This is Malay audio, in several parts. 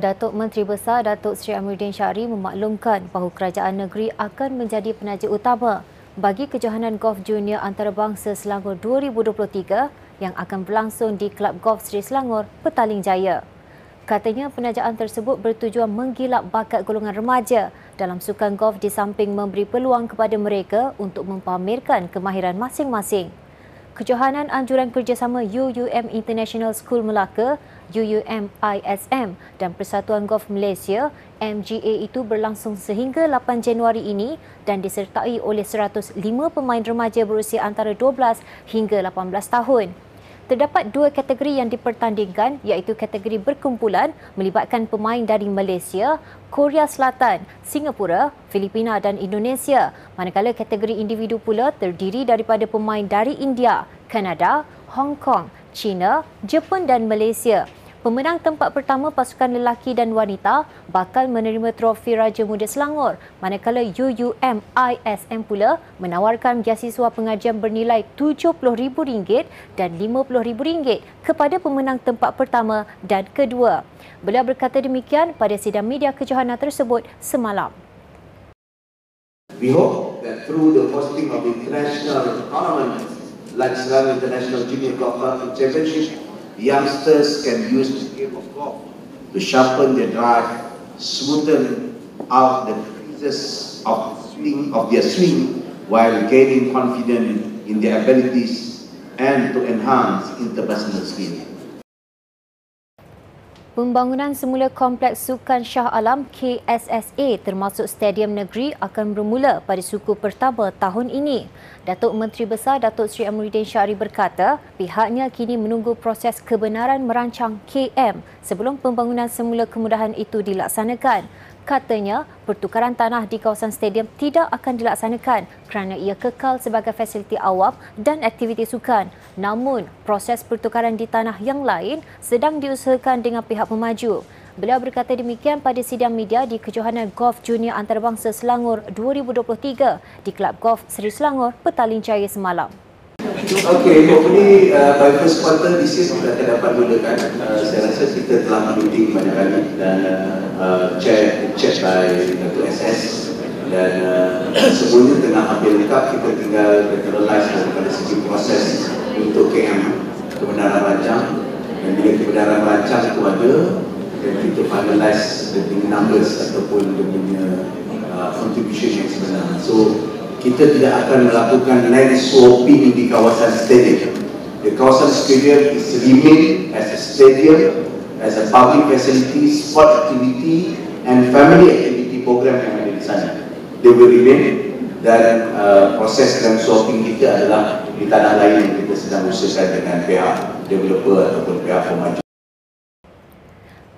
Datuk Menteri Besar Datuk Seri Amiruddin Syari memaklumkan bahawa kerajaan negeri akan menjadi penaja utama bagi kejohanan golf junior antarabangsa Selangor 2023 yang akan berlangsung di Kelab Golf Seri Selangor, Petaling Jaya. Katanya penajaan tersebut bertujuan menggilap bakat golongan remaja dalam sukan golf di samping memberi peluang kepada mereka untuk mempamerkan kemahiran masing-masing kejohanan anjuran kerjasama UUM International School Melaka, UUM ISM dan Persatuan Golf Malaysia MGA itu berlangsung sehingga 8 Januari ini dan disertai oleh 105 pemain remaja berusia antara 12 hingga 18 tahun. Terdapat dua kategori yang dipertandingkan iaitu kategori berkumpulan melibatkan pemain dari Malaysia, Korea Selatan, Singapura, Filipina dan Indonesia. Manakala kategori individu pula terdiri daripada pemain dari India, Kanada, Hong Kong, China, Jepun dan Malaysia. Pemenang tempat pertama pasukan lelaki dan wanita bakal menerima trofi Raja Muda Selangor manakala UUM ISM pula menawarkan biasiswa pengajian bernilai RM70,000 dan RM50,000 kepada pemenang tempat pertama dan kedua. Beliau berkata demikian pada sidang media kejohanan tersebut semalam. We hope that through the hosting of international tournaments like Selangor International Junior Golf Championship youngsters can use the game of golf to sharpen their drive, smoothen out the creases of swing of their swing while gaining confidence in their abilities and to enhance interpersonal skills. Pembangunan semula Kompleks Sukan Shah Alam KSSA termasuk Stadium Negeri akan bermula pada suku pertama tahun ini. Datuk Menteri Besar Datuk Seri Amiruddin Syari berkata, pihaknya kini menunggu proses kebenaran merancang KM sebelum pembangunan semula kemudahan itu dilaksanakan. Katanya, pertukaran tanah di kawasan stadium tidak akan dilaksanakan kerana ia kekal sebagai fasiliti awam dan aktiviti sukan. Namun, proses pertukaran di tanah yang lain sedang diusahakan dengan pihak pemaju. Beliau berkata demikian pada sidang media di kejohanan Golf Junior Antarabangsa Selangor 2023 di Kelab Golf Seri Selangor, Petaling Jaya semalam. Okay, hopefully uh, by first quarter this year kita akan dapat mulakan. Uh, saya rasa kita telah meeting banyak kali dan uh, check check by Dato' SS dan uh, semuanya tengah hampir lengkap kita tinggal finalize daripada segi proses untuk KM kebenaran rancang dan bila kebenaran rancang itu ada dan kita finalize the numbers ataupun dia punya uh, contribution yang sebenar. So kita tidak akan melakukan land swapping di kawasan stadium. The kawasan stadium is remain as a stadium, as a public facility, sport activity and family activity program yang ada di sana. They will remain dan uh, proses land swapping kita adalah di tanah lain yang kita sedang usahakan dengan pihak developer ataupun pihak pemaju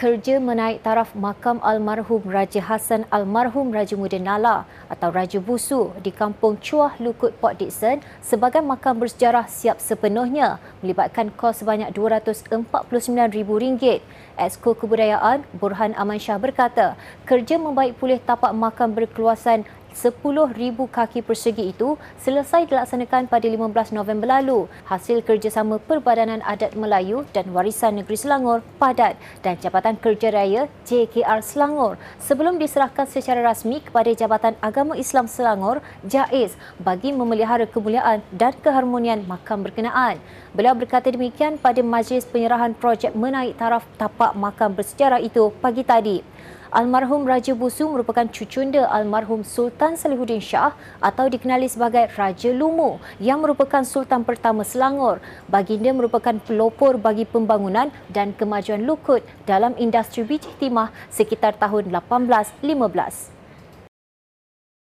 kerja menaik taraf makam almarhum Raja Hassan almarhum Raja Muda Nala atau Raja Busu di Kampung Chuah Lukut Port Dickson sebagai makam bersejarah siap sepenuhnya melibatkan kos sebanyak RM249,000. Esko Kebudayaan Burhan Aman Shah berkata, kerja membaik pulih tapak makam berkeluasan 10,000 kaki persegi itu selesai dilaksanakan pada 15 November lalu hasil kerjasama Perbadanan Adat Melayu dan Warisan Negeri Selangor Padat dan Jabatan Kerja Raya JKR Selangor sebelum diserahkan secara rasmi kepada Jabatan Agama Islam Selangor JAIS bagi memelihara kemuliaan dan keharmonian makam berkenaan. Beliau berkata demikian pada majlis penyerahan projek menaik taraf tapak makam bersejarah itu pagi tadi. Almarhum Raja Busu merupakan cucunda almarhum Sultan Salihuddin Shah atau dikenali sebagai Raja Lumu yang merupakan Sultan pertama Selangor. Baginda merupakan pelopor bagi pembangunan dan kemajuan lukut dalam industri biji timah sekitar tahun 1815.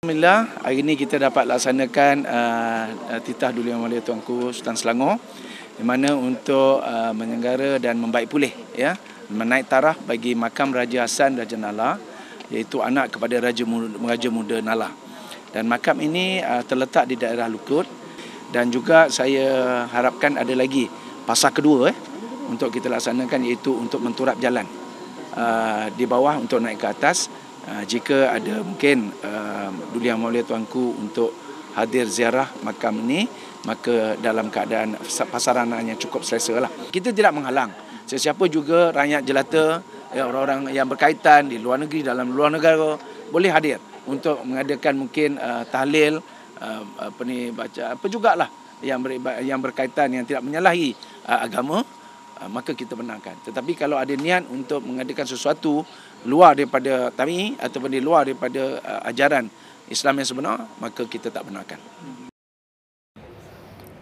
Alhamdulillah, hari ini kita dapat laksanakan uh, titah Duli Yang Mulia Tuanku Sultan Selangor di mana untuk uh, menyenggara dan membaik pulih ya menaik taraf bagi makam Raja Hassan Raja Nala iaitu anak kepada Raja Muda, Raja Muda Nala. Dan makam ini uh, terletak di daerah Lukut dan juga saya harapkan ada lagi pasal kedua eh untuk kita laksanakan iaitu untuk menturap jalan uh, di bawah untuk naik ke atas uh, jika ada mungkin uh, Duli Yang Tuanku untuk hadir ziarah makam ini maka dalam keadaan pasaran yang cukup selesa lah. Kita tidak menghalang sesiapa juga rakyat jelata ya, orang-orang yang berkaitan di luar negeri dalam luar negara boleh hadir untuk mengadakan mungkin uh, tahlil uh, apa ni baca apa jugalah yang ber, yang berkaitan yang tidak menyalahi uh, agama uh, maka kita benarkan. Tetapi kalau ada niat untuk mengadakan sesuatu luar daripada tami ataupun di luar daripada uh, ajaran Islam yang sebenar maka kita tak benarkan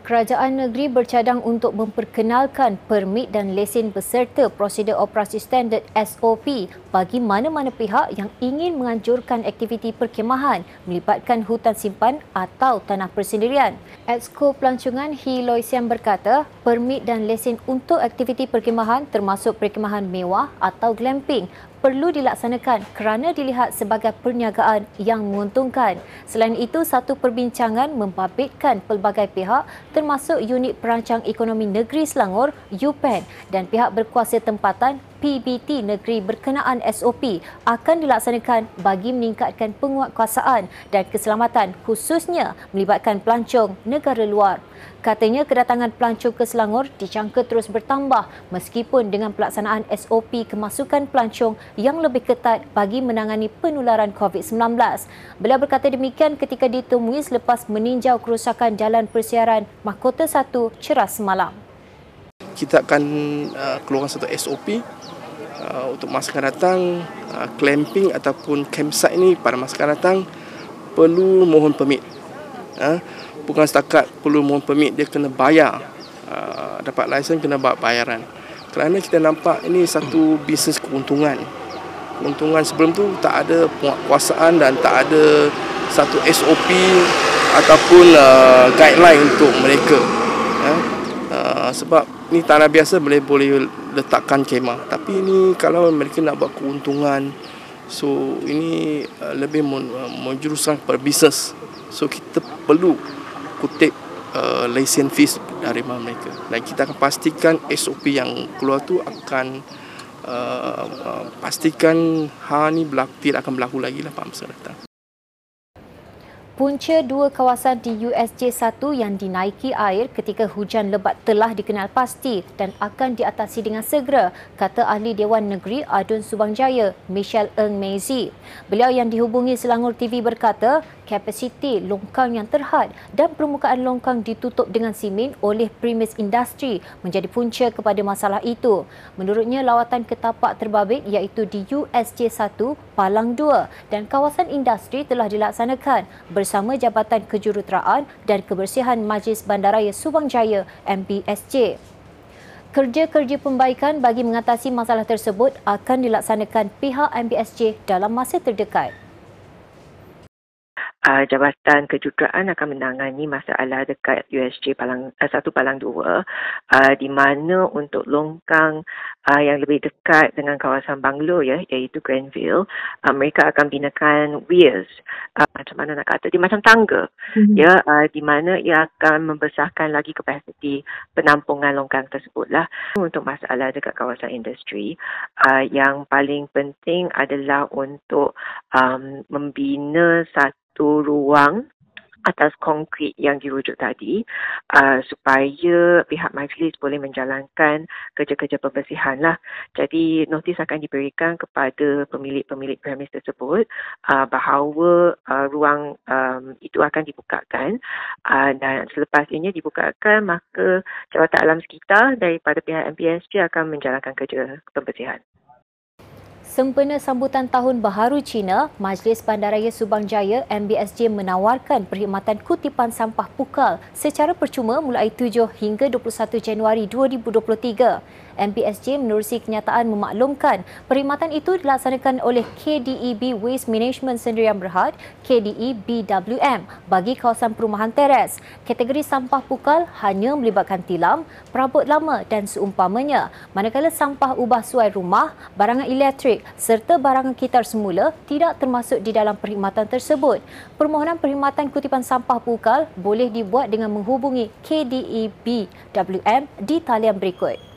Kerajaan negeri bercadang untuk memperkenalkan permit dan lesen beserta prosedur operasi standard SOP bagi mana-mana pihak yang ingin menganjurkan aktiviti perkemahan melibatkan hutan simpan atau tanah persendirian. Exco Pelancongan Hi Loy Siam berkata, permit dan lesen untuk aktiviti perkemahan termasuk perkemahan mewah atau glamping perlu dilaksanakan kerana dilihat sebagai perniagaan yang menguntungkan. Selain itu, satu perbincangan membabitkan pelbagai pihak termasuk Unit Perancang Ekonomi Negeri Selangor, UPEN dan pihak berkuasa tempatan PBT negeri berkenaan SOP akan dilaksanakan bagi meningkatkan penguatkuasaan dan keselamatan khususnya melibatkan pelancong negara luar. Katanya kedatangan pelancong ke Selangor dijangka terus bertambah meskipun dengan pelaksanaan SOP kemasukan pelancong yang lebih ketat bagi menangani penularan COVID-19. Beliau berkata demikian ketika ditemui selepas meninjau kerusakan jalan persiaran Mahkota 1 Ceras semalam. Kita akan uh, keluarkan satu SOP uh, untuk masa akan datang. Uh, clamping ataupun campsite ini pada masa akan datang perlu mohon permit. Uh, bukan setakat perlu mohon permit dia kena bayar. Uh, dapat lesen kena buat bayaran. Kerana kita nampak ini satu bisnes keuntungan. Keuntungan sebelum tu tak ada penguasaan dan tak ada satu SOP ataupun uh, guideline untuk mereka. Uh, uh, sebab ni tanah biasa boleh boleh letakkan kemah. Tapi ini kalau mereka nak buat keuntungan so ini uh, lebih uh, menjuruskan per bisnes. So kita perlu kutip uh, lesen fees dari mereka. Dan kita akan pastikan SOP yang keluar tu akan uh, uh, pastikan hal ni berlaku, tidak akan berlaku lagi lah pada masa datang Punca dua kawasan di USJ 1 yang dinaiki air ketika hujan lebat telah dikenal pasti dan akan diatasi dengan segera, kata Ahli Dewan Negeri Adun Subangjaya, Michelle Eng Meizi. Beliau yang dihubungi Selangor TV berkata, kapasiti longkang yang terhad dan permukaan longkang ditutup dengan simen oleh Primus Industry menjadi punca kepada masalah itu. Menurutnya, lawatan ke tapak terbabit iaitu di USJ 1, Palang 2 dan kawasan industri telah dilaksanakan bersama Jabatan Kejuruteraan dan Kebersihan Majlis Bandaraya Subang Jaya MBSJ. Kerja-kerja pembaikan bagi mengatasi masalah tersebut akan dilaksanakan pihak MBSJ dalam masa terdekat uh, Jabatan Kejuruteraan akan menangani masalah dekat USJ Palang uh, satu Palang dua uh, di mana untuk longkang uh, yang lebih dekat dengan kawasan banglo ya iaitu Granville uh, mereka akan binakan weirs uh, macam mana nak kata dia macam tangga mm-hmm. ya uh, di mana ia akan membesarkan lagi kapasiti penampungan longkang tersebut lah untuk masalah dekat kawasan industri uh, yang paling penting adalah untuk um, membina satu satu ruang atas konkrit yang dirujuk tadi uh, supaya pihak majlis boleh menjalankan kerja-kerja pembersihan lah. Jadi notis akan diberikan kepada pemilik-pemilik premis tersebut uh, bahawa uh, ruang um, itu akan dibukakan uh, dan selepas ini dibukakan maka Jabatan Alam Sekitar daripada pihak MPSG akan menjalankan kerja pembersihan. Sempena sambutan Tahun Baharu Cina, Majlis Bandaraya Subang Jaya MBSJ menawarkan perkhidmatan kutipan sampah pukal secara percuma mulai 7 hingga 21 Januari 2023. MPSJ menerusi kenyataan memaklumkan perkhidmatan itu dilaksanakan oleh KDEB Waste Management Sendirian Berhad, KDE BWM bagi kawasan perumahan teres. Kategori sampah pukal hanya melibatkan tilam, perabot lama dan seumpamanya. Manakala sampah ubah suai rumah, barangan elektrik serta barangan kitar semula tidak termasuk di dalam perkhidmatan tersebut. Permohonan perkhidmatan kutipan sampah pukal boleh dibuat dengan menghubungi KDE BWM di talian berikut.